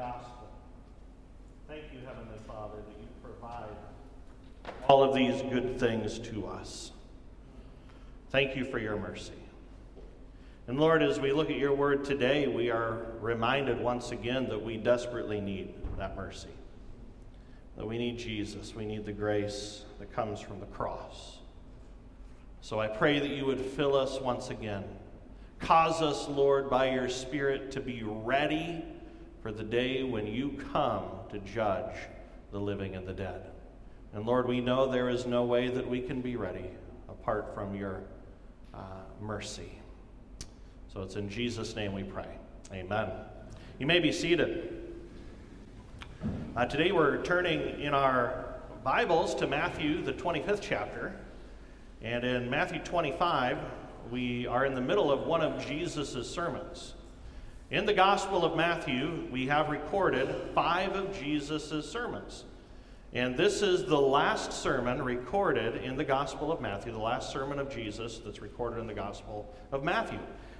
gospel. Thank you, Heavenly Father, that you provide all of these good things to us. Thank you for your mercy. And Lord, as we look at your word today, we are reminded once again that we desperately need that mercy. That we need Jesus. We need the grace that comes from the cross. So I pray that you would fill us once again. Cause us, Lord, by your Spirit to be ready for the day when you come to judge the living and the dead. And Lord, we know there is no way that we can be ready apart from your uh, mercy. So it's in Jesus' name we pray. Amen. You may be seated. Uh, today we're turning in our Bibles to Matthew, the 25th chapter. And in Matthew 25, we are in the middle of one of Jesus' sermons. In the Gospel of Matthew, we have recorded five of Jesus' sermons. And this is the last sermon recorded in the Gospel of Matthew, the last sermon of Jesus that's recorded in the Gospel of Matthew.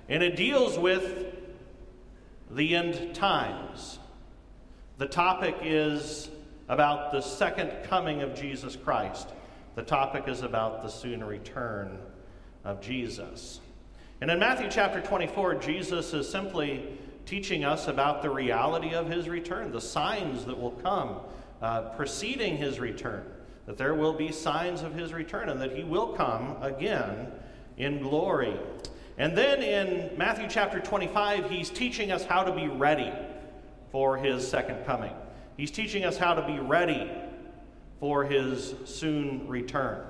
And it deals with the end times. The topic is about the second coming of Jesus Christ. The topic is about the soon return of Jesus. And in Matthew chapter 24, Jesus is simply teaching us about the reality of his return, the signs that will come uh, preceding his return, that there will be signs of his return, and that he will come again in glory. And then in Matthew chapter 25, he's teaching us how to be ready for his second coming. He's teaching us how to be ready for his soon return.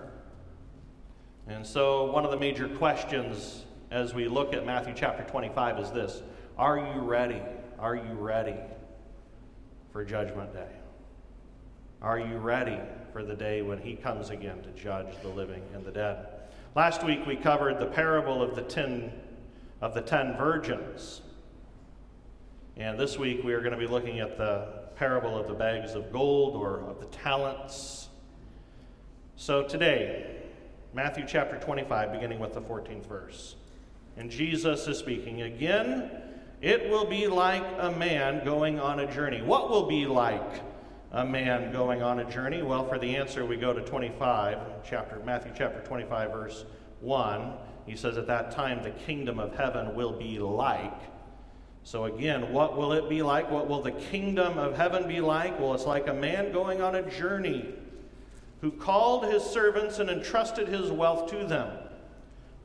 And so, one of the major questions as we look at Matthew chapter 25 is this Are you ready? Are you ready for Judgment Day? Are you ready for the day when he comes again to judge the living and the dead? Last week we covered the parable of the ten of the ten virgins. And this week we are going to be looking at the parable of the bags of gold or of the talents. So today, Matthew chapter 25, beginning with the 14th verse. And Jesus is speaking again. It will be like a man going on a journey. What will be like a man going on a journey? Well, for the answer, we go to 25, chapter Matthew chapter 25, verse 1. He says, At that time, the kingdom of heaven will be like. So, again, what will it be like? What will the kingdom of heaven be like? Well, it's like a man going on a journey who called his servants and entrusted his wealth to them.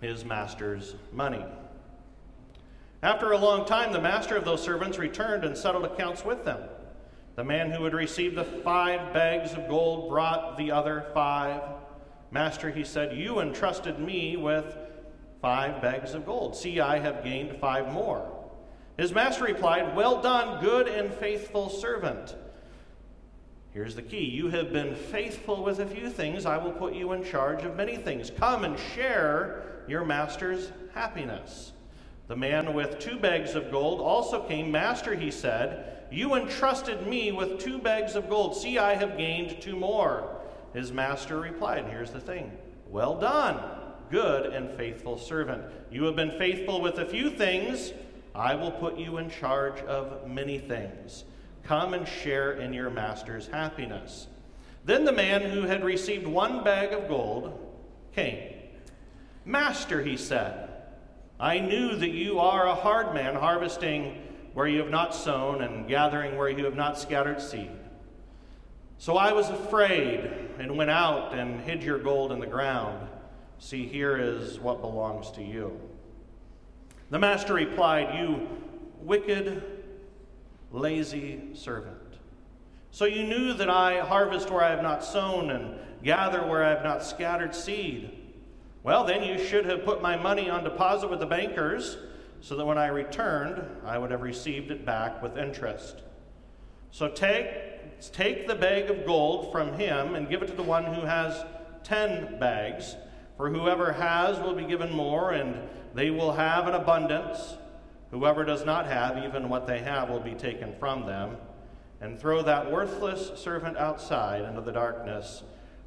his master's money. After a long time, the master of those servants returned and settled accounts with them. The man who had received the five bags of gold brought the other five. Master, he said, You entrusted me with five bags of gold. See, I have gained five more. His master replied, Well done, good and faithful servant. Here's the key You have been faithful with a few things, I will put you in charge of many things. Come and share your master's happiness. The man with two bags of gold also came. Master, he said, You entrusted me with two bags of gold. See, I have gained two more. His master replied, and Here's the thing Well done, good and faithful servant. You have been faithful with a few things. I will put you in charge of many things. Come and share in your master's happiness. Then the man who had received one bag of gold came. Master, he said, I knew that you are a hard man, harvesting where you have not sown and gathering where you have not scattered seed. So I was afraid and went out and hid your gold in the ground. See, here is what belongs to you. The master replied, You wicked, lazy servant. So you knew that I harvest where I have not sown and gather where I have not scattered seed. Well, then you should have put my money on deposit with the bankers, so that when I returned, I would have received it back with interest. So take, take the bag of gold from him and give it to the one who has ten bags. For whoever has will be given more, and they will have an abundance. Whoever does not have, even what they have, will be taken from them. And throw that worthless servant outside into the darkness,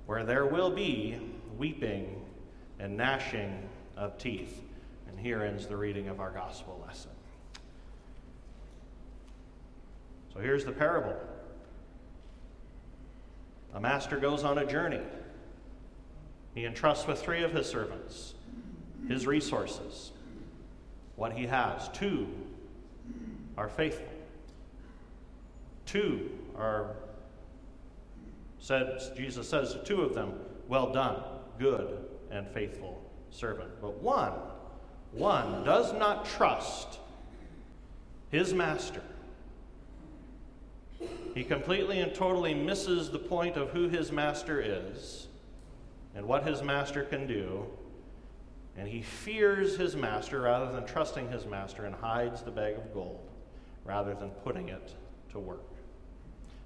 where there will be weeping and gnashing of teeth. And here ends the reading of our gospel lesson. So here's the parable a master goes on a journey. He entrusts with three of his servants his resources, what he has. Two are faithful. Two are, said, Jesus says to two of them, Well done, good and faithful servant. But one, one does not trust his master. He completely and totally misses the point of who his master is and what his master can do. And he fears his master rather than trusting his master and hides the bag of gold rather than putting it to work.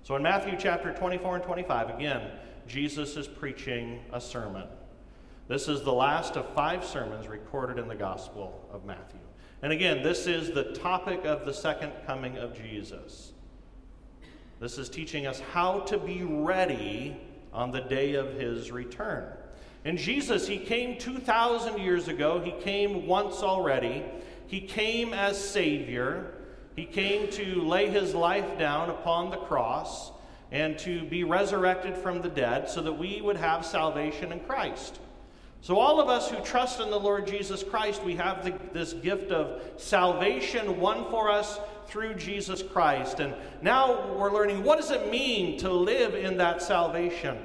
So in Matthew chapter 24 and 25, again, Jesus is preaching a sermon. This is the last of five sermons recorded in the Gospel of Matthew. And again, this is the topic of the second coming of Jesus. This is teaching us how to be ready on the day of his return. And Jesus, he came 2,000 years ago. He came once already. He came as Savior. He came to lay his life down upon the cross and to be resurrected from the dead so that we would have salvation in Christ. So, all of us who trust in the Lord Jesus Christ, we have the, this gift of salvation won for us through Jesus Christ. And now we're learning what does it mean to live in that salvation?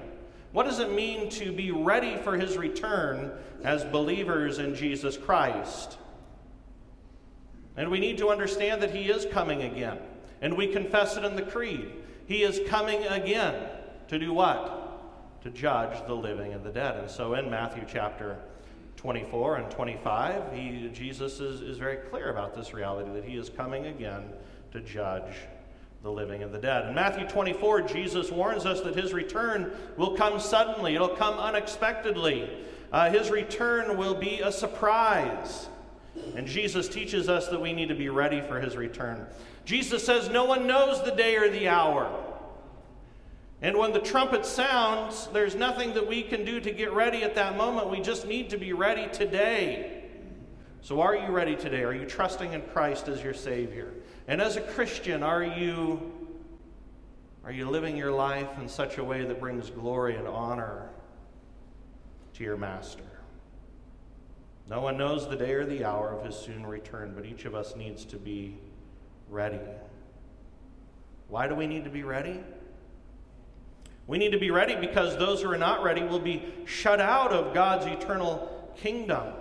What does it mean to be ready for his return as believers in Jesus Christ? And we need to understand that he is coming again. And we confess it in the creed. He is coming again to do what? To judge the living and the dead. And so in Matthew chapter 24 and 25, he, Jesus is, is very clear about this reality that he is coming again to judge the living and the dead. In Matthew 24, Jesus warns us that his return will come suddenly, it'll come unexpectedly. Uh, his return will be a surprise. And Jesus teaches us that we need to be ready for his return. Jesus says, No one knows the day or the hour. And when the trumpet sounds, there's nothing that we can do to get ready at that moment. We just need to be ready today. So, are you ready today? Are you trusting in Christ as your Savior? And as a Christian, are you, are you living your life in such a way that brings glory and honor to your Master? No one knows the day or the hour of his soon return, but each of us needs to be ready. Why do we need to be ready? We need to be ready because those who are not ready will be shut out of God's eternal kingdom.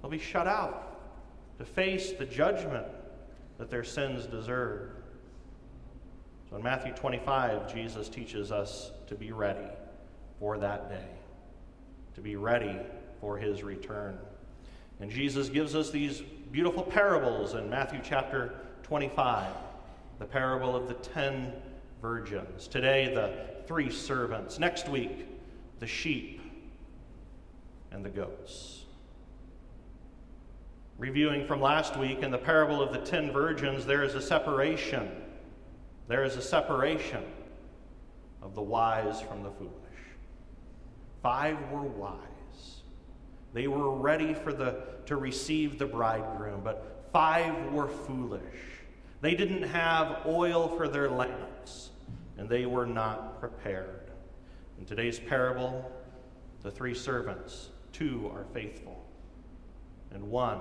They'll be shut out to face the judgment that their sins deserve. So in Matthew 25, Jesus teaches us to be ready for that day, to be ready for his return. And Jesus gives us these beautiful parables in Matthew chapter 25 the parable of the ten virgins. Today, the three servants. Next week, the sheep and the goats. Reviewing from last week in the parable of the ten virgins, there is a separation. There is a separation of the wise from the foolish. Five were wise. They were ready for the, to receive the bridegroom, but five were foolish. They didn't have oil for their lamps, and they were not prepared. In today's parable, the three servants, two are faithful, and one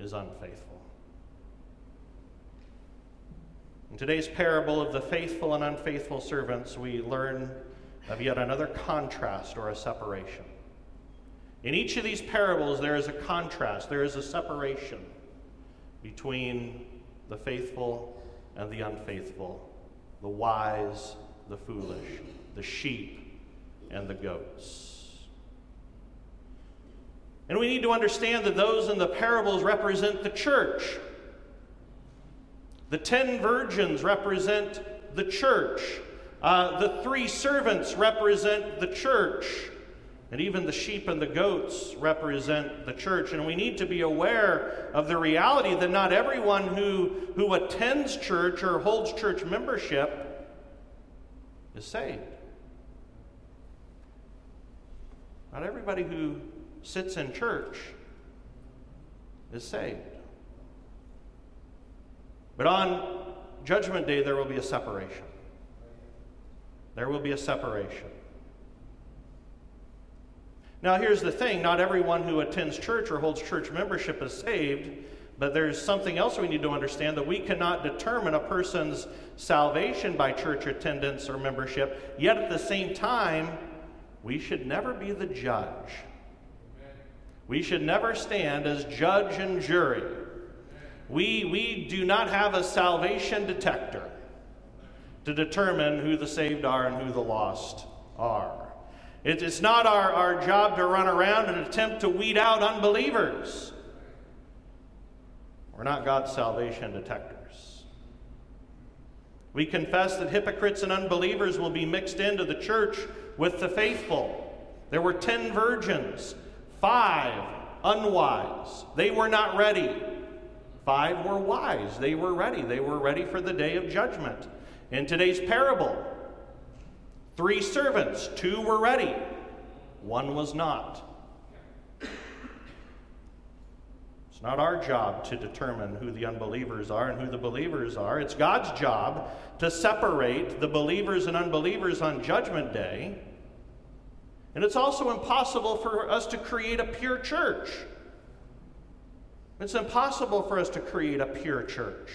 is unfaithful. In today's parable of the faithful and unfaithful servants, we learn of yet another contrast or a separation. In each of these parables, there is a contrast, there is a separation between the faithful and the unfaithful, the wise, the foolish, the sheep, and the goats. And we need to understand that those in the parables represent the church. The ten virgins represent the church. Uh, the three servants represent the church. And even the sheep and the goats represent the church. And we need to be aware of the reality that not everyone who, who attends church or holds church membership is saved. Not everybody who sits in church is saved. But on Judgment Day, there will be a separation. There will be a separation. Now, here's the thing not everyone who attends church or holds church membership is saved, but there's something else we need to understand that we cannot determine a person's salvation by church attendance or membership, yet at the same time, we should never be the judge. We should never stand as judge and jury. We, we do not have a salvation detector to determine who the saved are and who the lost are. It, it's not our, our job to run around and attempt to weed out unbelievers. We're not God's salvation detectors. We confess that hypocrites and unbelievers will be mixed into the church with the faithful. There were ten virgins, five unwise. They were not ready. Five were wise. They were ready. They were ready for the day of judgment. In today's parable, three servants, two were ready, one was not. It's not our job to determine who the unbelievers are and who the believers are. It's God's job to separate the believers and unbelievers on Judgment Day. And it's also impossible for us to create a pure church. It's impossible for us to create a pure church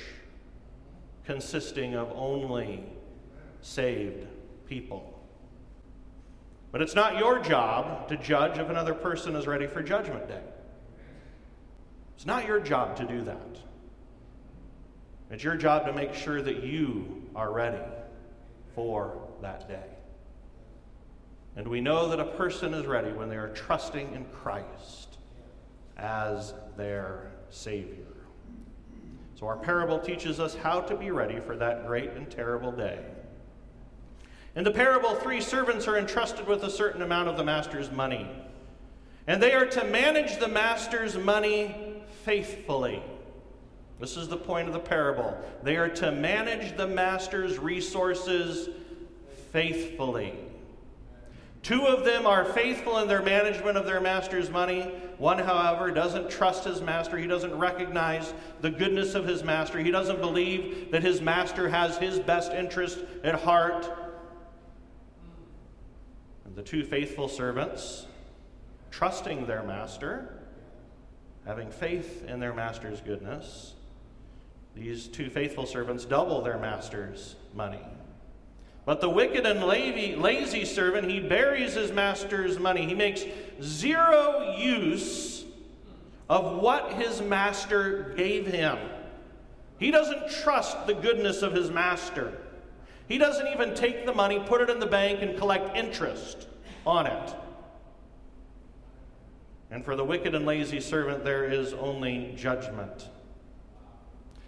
consisting of only saved people. But it's not your job to judge if another person is ready for Judgment Day. It's not your job to do that. It's your job to make sure that you are ready for that day. And we know that a person is ready when they are trusting in Christ as their Savior. So, our parable teaches us how to be ready for that great and terrible day. In the parable, three servants are entrusted with a certain amount of the master's money, and they are to manage the master's money faithfully. This is the point of the parable. They are to manage the master's resources faithfully. Two of them are faithful in their management of their master's money. One, however, doesn't trust his master. He doesn't recognize the goodness of his master. He doesn't believe that his master has his best interest at heart. The two faithful servants, trusting their master, having faith in their master's goodness, these two faithful servants double their master's money. But the wicked and lazy servant, he buries his master's money. He makes zero use of what his master gave him. He doesn't trust the goodness of his master. He doesn't even take the money, put it in the bank, and collect interest on it. And for the wicked and lazy servant, there is only judgment.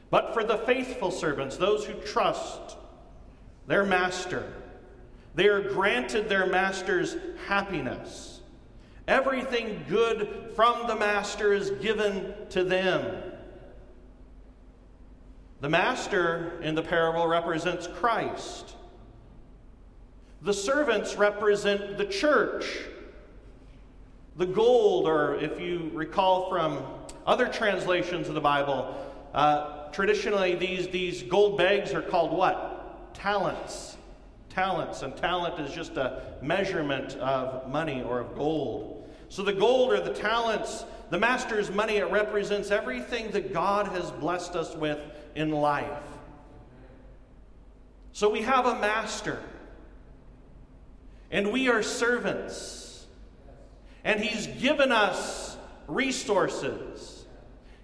But for the faithful servants, those who trust their master. They are granted their master's happiness. Everything good from the master is given to them. The master in the parable represents Christ. The servants represent the church. The gold, or if you recall from other translations of the Bible, uh, traditionally these, these gold bags are called what? talents. Talents, and talent is just a measurement of money or of gold. So the gold or the talents, the master's money, it represents everything that God has blessed us with in life. So we have a master, and we are servants, and he's given us resources.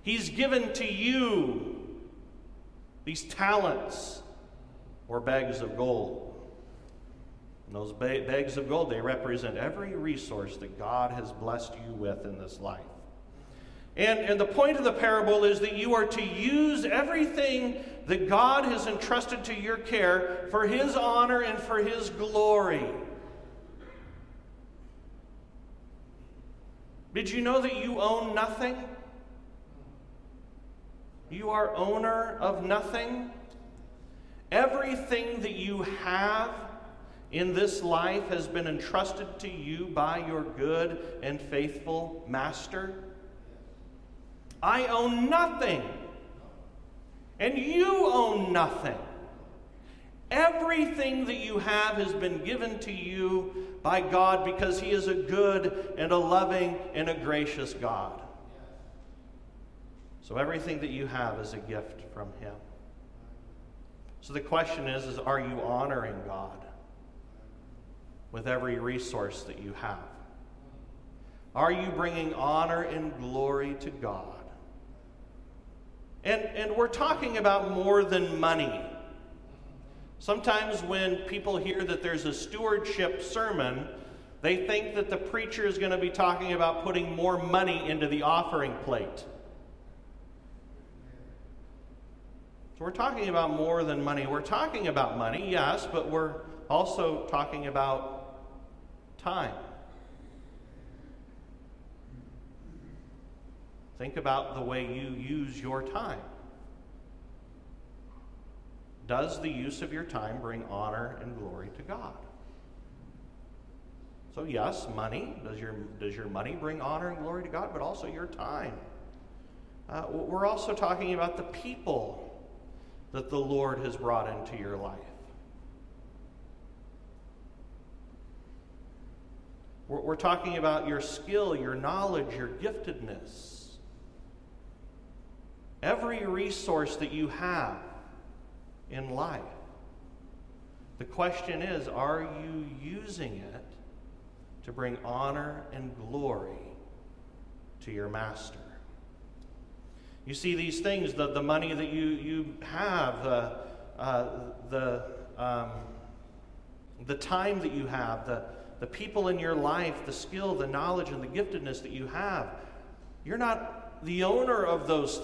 He's given to you these talents or bags of gold. And those ba- bags of gold, they represent every resource that God has blessed you with in this life. And, and the point of the parable is that you are to use everything that God has entrusted to your care for His honor and for His glory. Did you know that you own nothing? You are owner of nothing. Everything that you have in this life has been entrusted to you by your good and faithful master. I own nothing, and you own nothing. Everything that you have has been given to you by God because He is a good and a loving and a gracious God. So everything that you have is a gift from Him. So the question is, is are you honoring God with every resource that you have? Are you bringing honor and glory to God? And, and we're talking about more than money. Sometimes when people hear that there's a stewardship sermon, they think that the preacher is going to be talking about putting more money into the offering plate. So we're talking about more than money. We're talking about money, yes, but we're also talking about time. Think about the way you use your time. Does the use of your time bring honor and glory to God? So, yes, money. Does your, does your money bring honor and glory to God? But also your time. Uh, we're also talking about the people that the Lord has brought into your life. We're, we're talking about your skill, your knowledge, your giftedness. Every resource that you have in life. The question is are you using it to bring honor and glory to your master? You see these things, the, the money that you, you have, the, uh, the, um, the time that you have, the, the people in your life, the skill, the knowledge, and the giftedness that you have. You're not the owner of those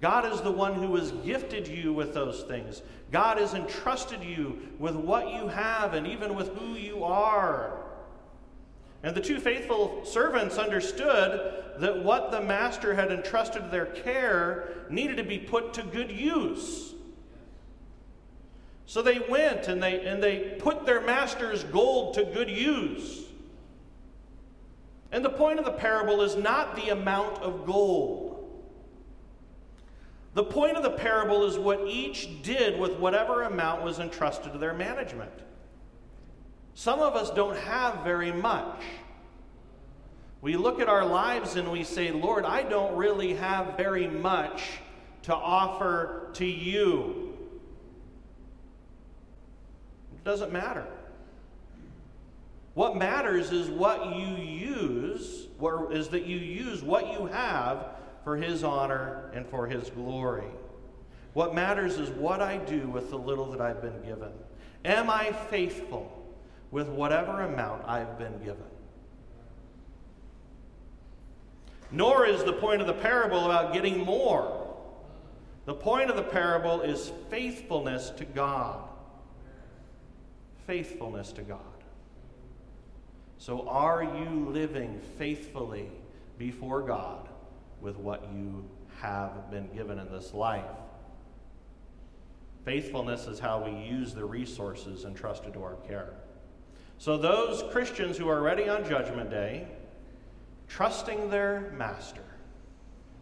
God is the one who has gifted you with those things. God has entrusted you with what you have and even with who you are. And the two faithful servants understood that what the master had entrusted to their care needed to be put to good use. So they went and they, and they put their master's gold to good use. And the point of the parable is not the amount of gold. The point of the parable is what each did with whatever amount was entrusted to their management. Some of us don't have very much. We look at our lives and we say, Lord, I don't really have very much to offer to you. It doesn't matter. What matters is what you use, or is that you use what you have for His honor and for His glory. What matters is what I do with the little that I've been given. Am I faithful with whatever amount I've been given? Nor is the point of the parable about getting more. The point of the parable is faithfulness to God. Faithfulness to God. So, are you living faithfully before God with what you have been given in this life. Faithfulness is how we use the resources entrusted to our care. So, those Christians who are ready on Judgment Day, trusting their Master,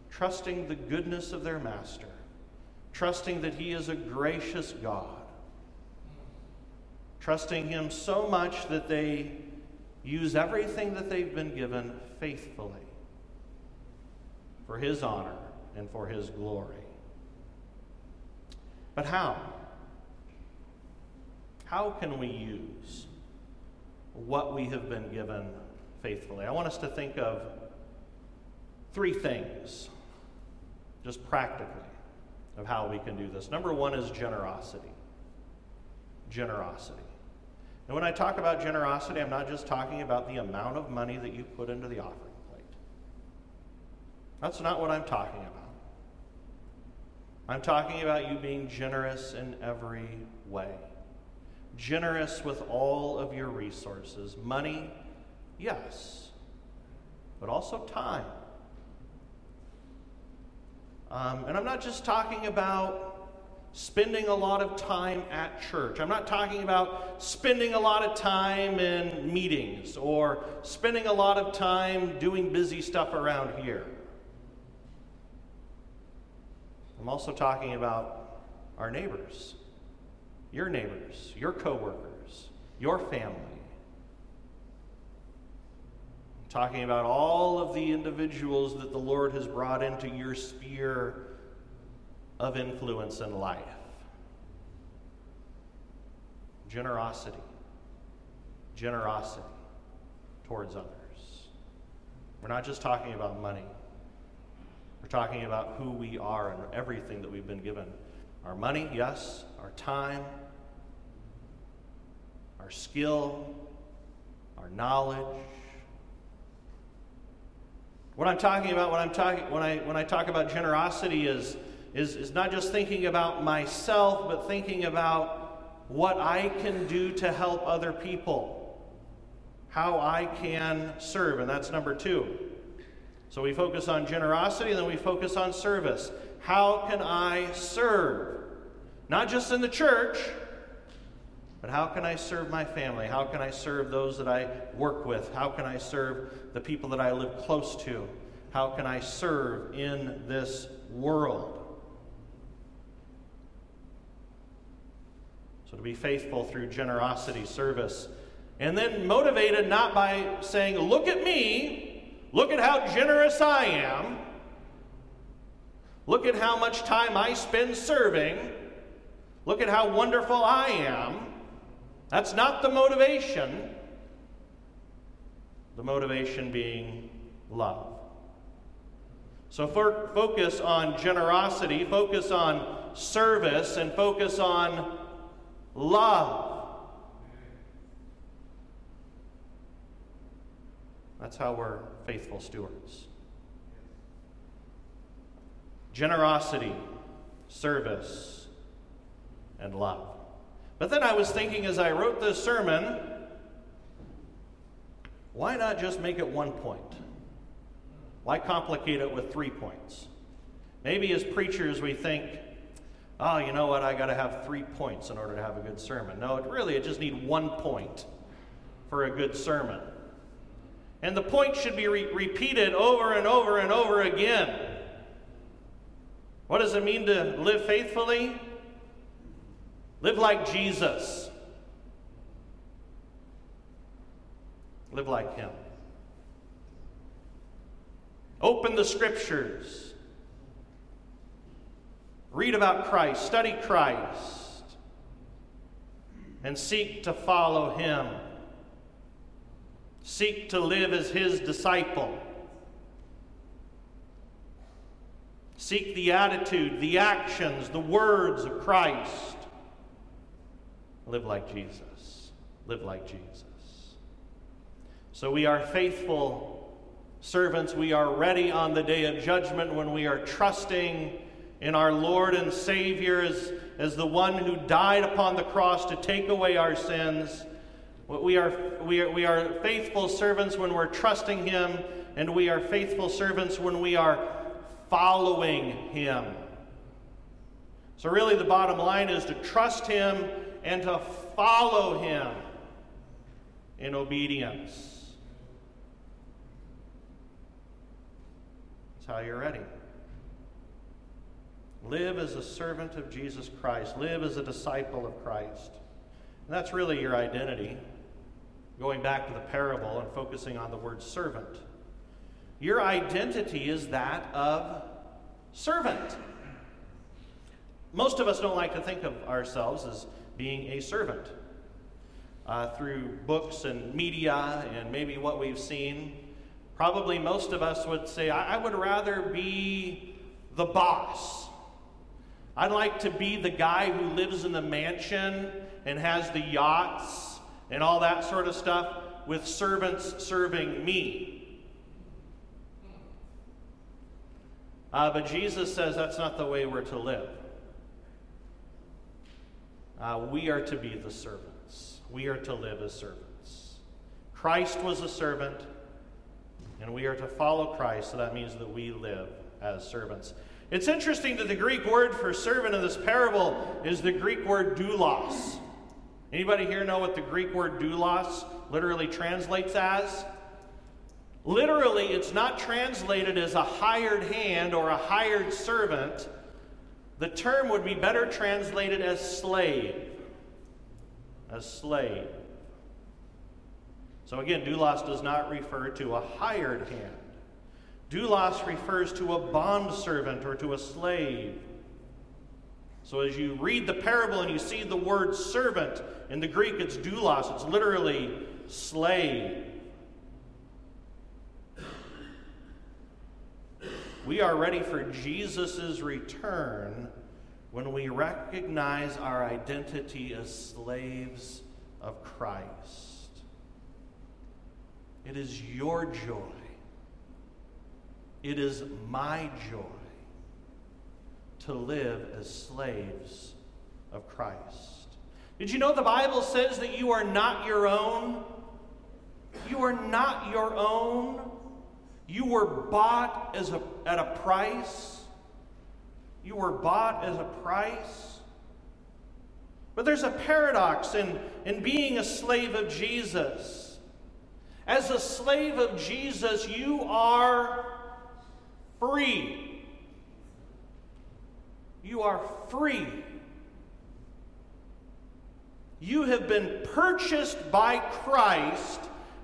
trusting the goodness of their Master, trusting that He is a gracious God, trusting Him so much that they use everything that they've been given faithfully for His honor and for His glory. But how? How can we use what we have been given faithfully? I want us to think of three things, just practically, of how we can do this. Number one is generosity. Generosity. And when I talk about generosity, I'm not just talking about the amount of money that you put into the offering. That's not what I'm talking about. I'm talking about you being generous in every way. Generous with all of your resources. Money, yes, but also time. Um, and I'm not just talking about spending a lot of time at church. I'm not talking about spending a lot of time in meetings or spending a lot of time doing busy stuff around here. I'm also talking about our neighbors, your neighbors, your coworkers, your family. I'm talking about all of the individuals that the Lord has brought into your sphere of influence in life. Generosity. Generosity towards others. We're not just talking about money. We're talking about who we are and everything that we've been given. Our money, yes, our time, our skill, our knowledge. What I'm talking about when I'm talking when I when I talk about generosity is is, is not just thinking about myself, but thinking about what I can do to help other people, how I can serve, and that's number two. So we focus on generosity, and then we focus on service. How can I serve? Not just in the church, but how can I serve my family? How can I serve those that I work with? How can I serve the people that I live close to? How can I serve in this world? So to be faithful through generosity, service, and then motivated not by saying, Look at me, look at how generous I am, look at how much time I spend serving, look at how wonderful I am. That's not the motivation. The motivation being love. So focus on generosity, focus on service, and focus on love. That's how we're faithful stewards. Generosity, service, and love. But then I was thinking as I wrote this sermon, why not just make it one point? Why complicate it with three points? Maybe as preachers we think, oh, you know what, I got to have three points in order to have a good sermon. No, it really, it just need one point for a good sermon. And the point should be re- repeated over and over and over again. What does it mean to live faithfully? Live like Jesus. Live like Him. Open the scriptures. Read about Christ, study Christ, and seek to follow him. Seek to live as his disciple. Seek the attitude, the actions, the words of Christ. Live like Jesus. Live like Jesus. So we are faithful servants. We are ready on the day of judgment when we are trusting in our Lord and Savior as, as the one who died upon the cross to take away our sins. We are, we, are, we are faithful servants when we're trusting Him, and we are faithful servants when we are following Him. So, really, the bottom line is to trust Him and to follow Him in obedience. That's how you're ready. Live as a servant of Jesus Christ. Live as a disciple of Christ. And that's really your identity. Going back to the parable and focusing on the word servant. Your identity is that of servant. Most of us don't like to think of ourselves as being a servant. Uh, through books and media and maybe what we've seen, probably most of us would say, I, I would rather be the boss. I'd like to be the guy who lives in the mansion and has the yachts and all that sort of stuff with servants serving me. Uh, but Jesus says that's not the way we're to live. Uh, we are to be the servants, we are to live as servants. Christ was a servant, and we are to follow Christ, so that means that we live as servants. It's interesting that the Greek word for servant in this parable is the Greek word doulos. Anybody here know what the Greek word doulos literally translates as? Literally, it's not translated as a hired hand or a hired servant. The term would be better translated as slave. As slave. So again, doulos does not refer to a hired hand. Doulos refers to a bondservant or to a slave. So as you read the parable and you see the word servant, in the Greek it's doulos, it's literally slave. We are ready for Jesus' return when we recognize our identity as slaves of Christ. It is your joy. It is my joy to live as slaves of Christ. Did you know the Bible says that you are not your own? You are not your own. You were bought as a, at a price. You were bought as a price. But there's a paradox in, in being a slave of Jesus. As a slave of Jesus, you are free. You are free. You have been purchased by Christ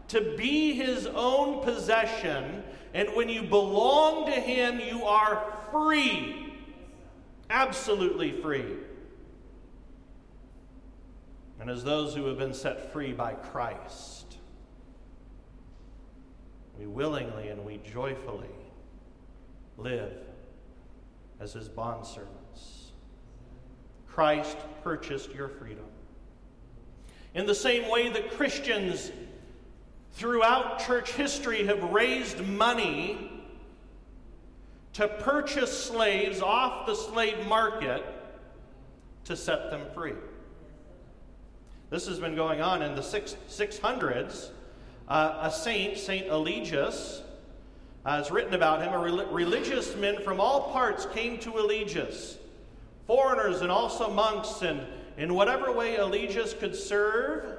to be his own possession, and when you belong to him, you are free. Absolutely free. And as those who have been set free by Christ, we willingly and we joyfully live as his bondservants. Christ purchased your freedom. In the same way that Christians throughout church history have raised money to purchase slaves off the slave market to set them free. This has been going on in the six, 600s. Uh, a saint, Saint Eligius, uh, written about him. A re- religious men from all parts came to Eligius, foreigners and also monks, and in whatever way Eligius could serve,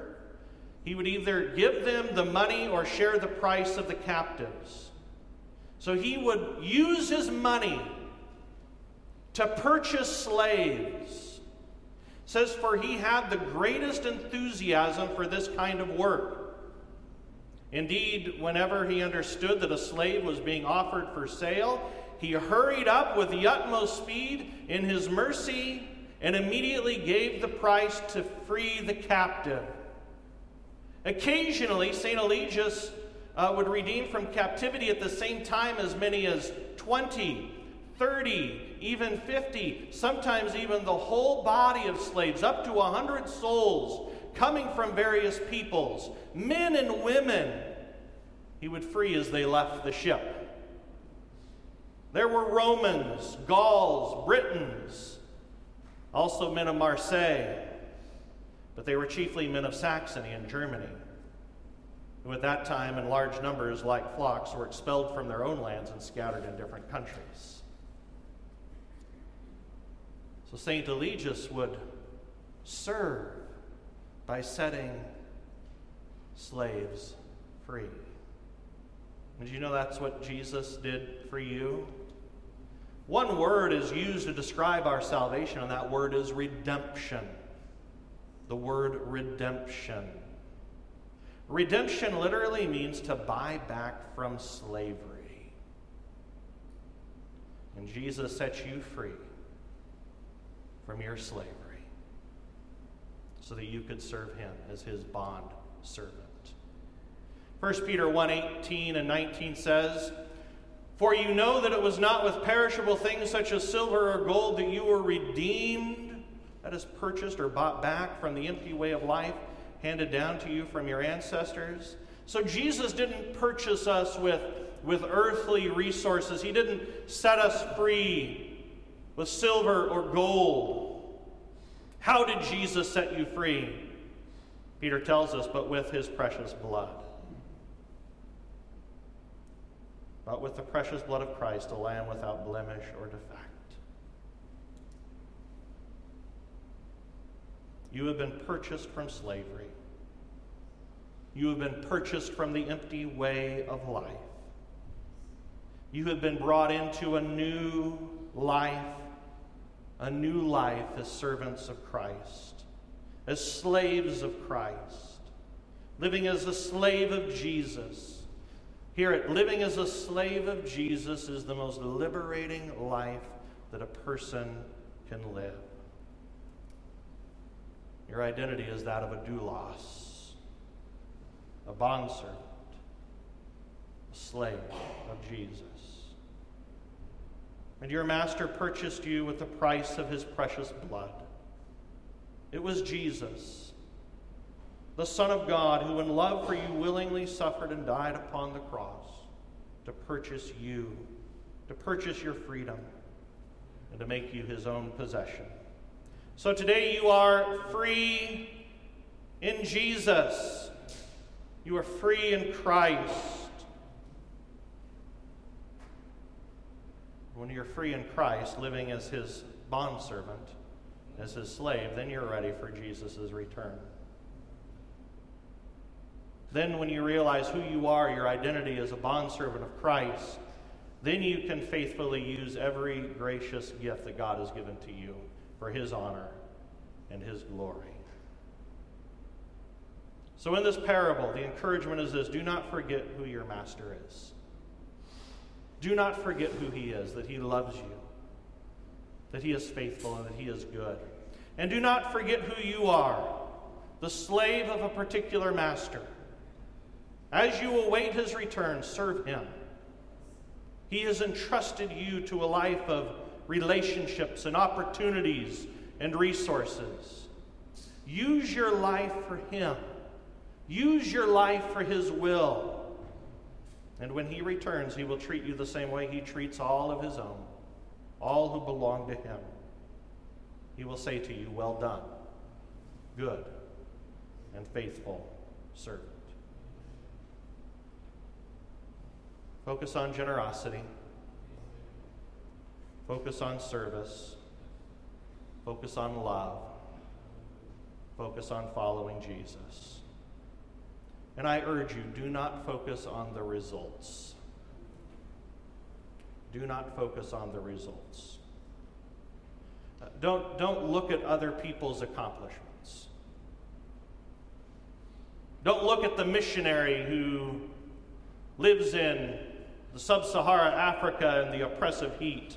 he would either give them the money or share the price of the captives. So he would use his money to purchase slaves. It says, For he had the greatest enthusiasm for this kind of work. Indeed, whenever he understood that a slave was being offered for sale, he hurried up with the utmost speed in his mercy and immediately gave the price to free the captive. Occasionally, St. Eligius uh, would redeem from captivity at the same time as many as 20, 30, even 50, sometimes even the whole body of slaves, up to 100 souls coming from various peoples, men and women, he would free as they left the ship. There were Romans, Gauls, Britons, also men of Marseille, but they were chiefly men of Saxony and Germany, who at that time, in large numbers, like flocks, were expelled from their own lands and scattered in different countries. So St. Eligius would serve by setting slaves free. Did you know that's what Jesus did for you? One word is used to describe our salvation, and that word is redemption. The word redemption. Redemption literally means to buy back from slavery. And Jesus sets you free from your slavery so that you could serve him as his bond servant. 1 Peter 1 18 and 19 says, For you know that it was not with perishable things such as silver or gold that you were redeemed, that is, purchased or bought back from the empty way of life handed down to you from your ancestors, So Jesus didn't purchase us with, with earthly resources, He didn't set us free with silver or gold. How did Jesus set you free? Peter tells us, but with His precious blood. But with the precious blood of Christ, a lamb without blemish or defect. You have been purchased from slavery. You have been purchased from the empty way of life. You have been brought into a new life, a new life as servants of Christ, as slaves of Christ, living as a slave of Jesus. Hear it living as a slave of Jesus is the most liberating life that a person can live. Your identity is that of a doulos, a bondservant, a slave of Jesus. And your master purchased you with the price of his precious blood. It was Jesus, the Son of God, who in love for you willingly suffered and died upon the cross to purchase you, to purchase your freedom, and to make you his own possession. So today you are free in Jesus. You are free in Christ. When you're free in Christ, living as his bondservant, as his slave, then you're ready for Jesus' return. Then, when you realize who you are, your identity as a bondservant of Christ, then you can faithfully use every gracious gift that God has given to you for his honor and his glory. So, in this parable, the encouragement is this do not forget who your master is. Do not forget who he is, that he loves you, that he is faithful, and that he is good. And do not forget who you are, the slave of a particular master. As you await his return, serve him. He has entrusted you to a life of relationships and opportunities and resources. Use your life for Him, use your life for His will. And when He returns, He will treat you the same way He treats all of His own, all who belong to Him. He will say to you, Well done, good and faithful servant. Focus on generosity. Focus on service. Focus on love. Focus on following Jesus. And I urge you do not focus on the results. Do not focus on the results. Uh, don't, don't look at other people's accomplishments. Don't look at the missionary who lives in the sub Saharan Africa and the oppressive heat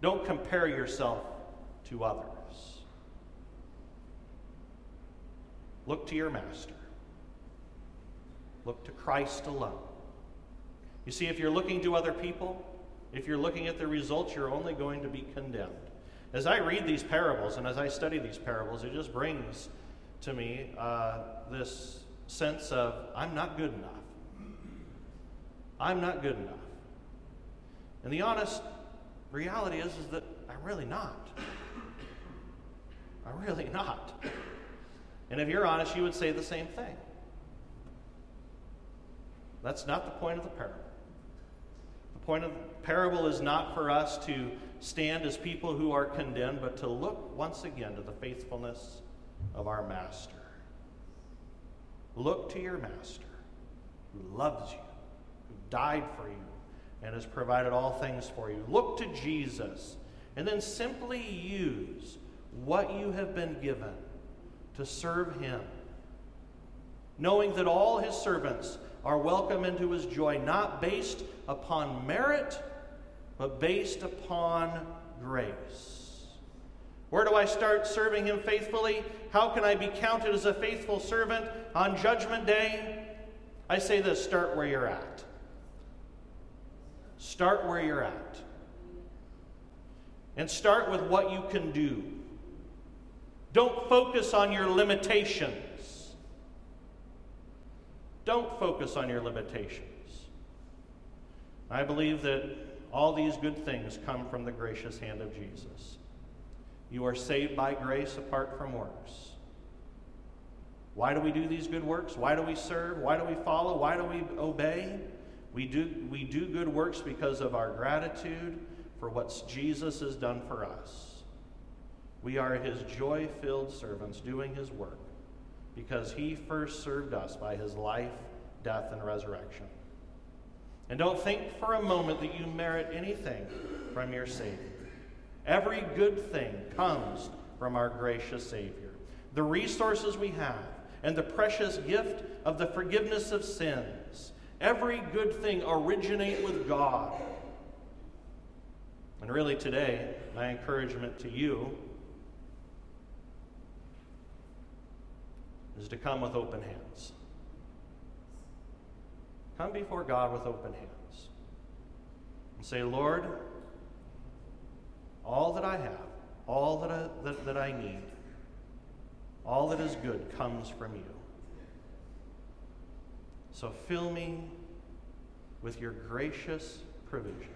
don't compare yourself to others. Look to your master. Look to Christ alone. You see, if you're looking to other people, if you're looking at the results, you're only going to be condemned. As I read these parables and as I study these parables, it just brings to me uh, this sense of I'm not good enough. I'm not good enough. And the honest reality is, is that I'm really not. I'm really not. And if you're honest, you would say the same thing. That's not the point of the parable. The point of the parable is not for us to stand as people who are condemned, but to look once again to the faithfulness of our Master. Look to your Master who loves you, who died for you, and has provided all things for you. Look to Jesus and then simply use what you have been given to serve Him, knowing that all His servants are welcome into His joy, not based upon merit, but based upon grace. Where do I start serving Him faithfully? How can I be counted as a faithful servant on Judgment Day? I say this start where you're at. Start where you're at. And start with what you can do. Don't focus on your limitations. Don't focus on your limitations. I believe that all these good things come from the gracious hand of Jesus. You are saved by grace apart from works. Why do we do these good works? Why do we serve? Why do we follow? Why do we obey? We do, we do good works because of our gratitude for what Jesus has done for us. We are his joy filled servants doing his work because he first served us by his life, death, and resurrection. And don't think for a moment that you merit anything from your Savior. Every good thing comes from our gracious Savior. The resources we have and the precious gift of the forgiveness of sins, every good thing originate with God. And really, today, my encouragement to you is to come with open hands. Come before God with open hands and say, Lord, all that I have, all that I, that, that I need, all that is good comes from you. So fill me with your gracious provision.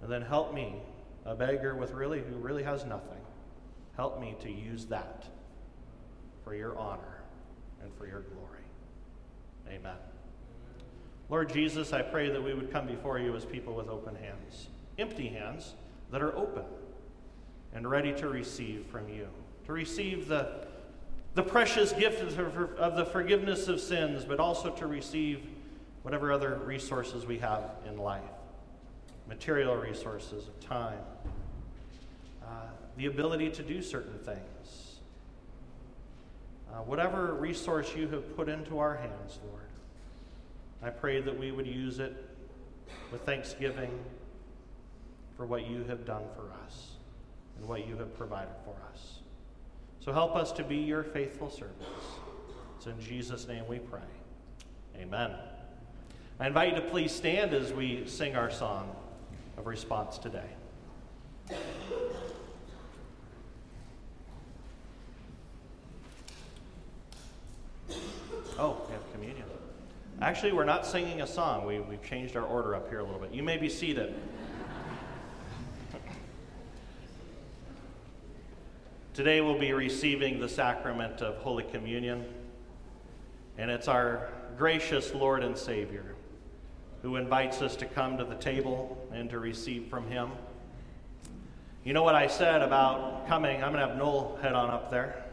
And then help me, a beggar with really who really has nothing, help me to use that for your honor and for your glory. Amen. Lord Jesus, I pray that we would come before you as people with open hands, empty hands that are open and ready to receive from you, to receive the, the precious gift of the forgiveness of sins, but also to receive whatever other resources we have in life material resources, of time, uh, the ability to do certain things. Uh, whatever resource you have put into our hands, Lord. I pray that we would use it with thanksgiving for what you have done for us and what you have provided for us. So help us to be your faithful servants. It's in Jesus' name we pray. Amen. I invite you to please stand as we sing our song of response today. Oh, we have communion. Actually, we're not singing a song. We, we've changed our order up here a little bit. You may be seated. Today we'll be receiving the sacrament of Holy Communion, and it's our gracious Lord and Savior who invites us to come to the table and to receive from Him. You know what I said about coming? I'm going to have Noel head on up there.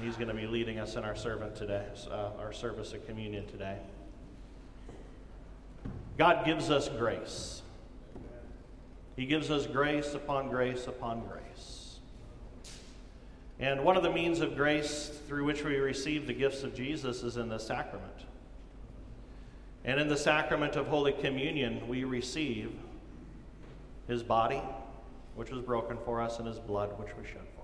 He's going to be leading us in our servant today, uh, our service of communion today. God gives us grace. He gives us grace upon grace upon grace. And one of the means of grace through which we receive the gifts of Jesus is in the sacrament. And in the sacrament of Holy Communion, we receive his body, which was broken for us, and his blood, which was shed for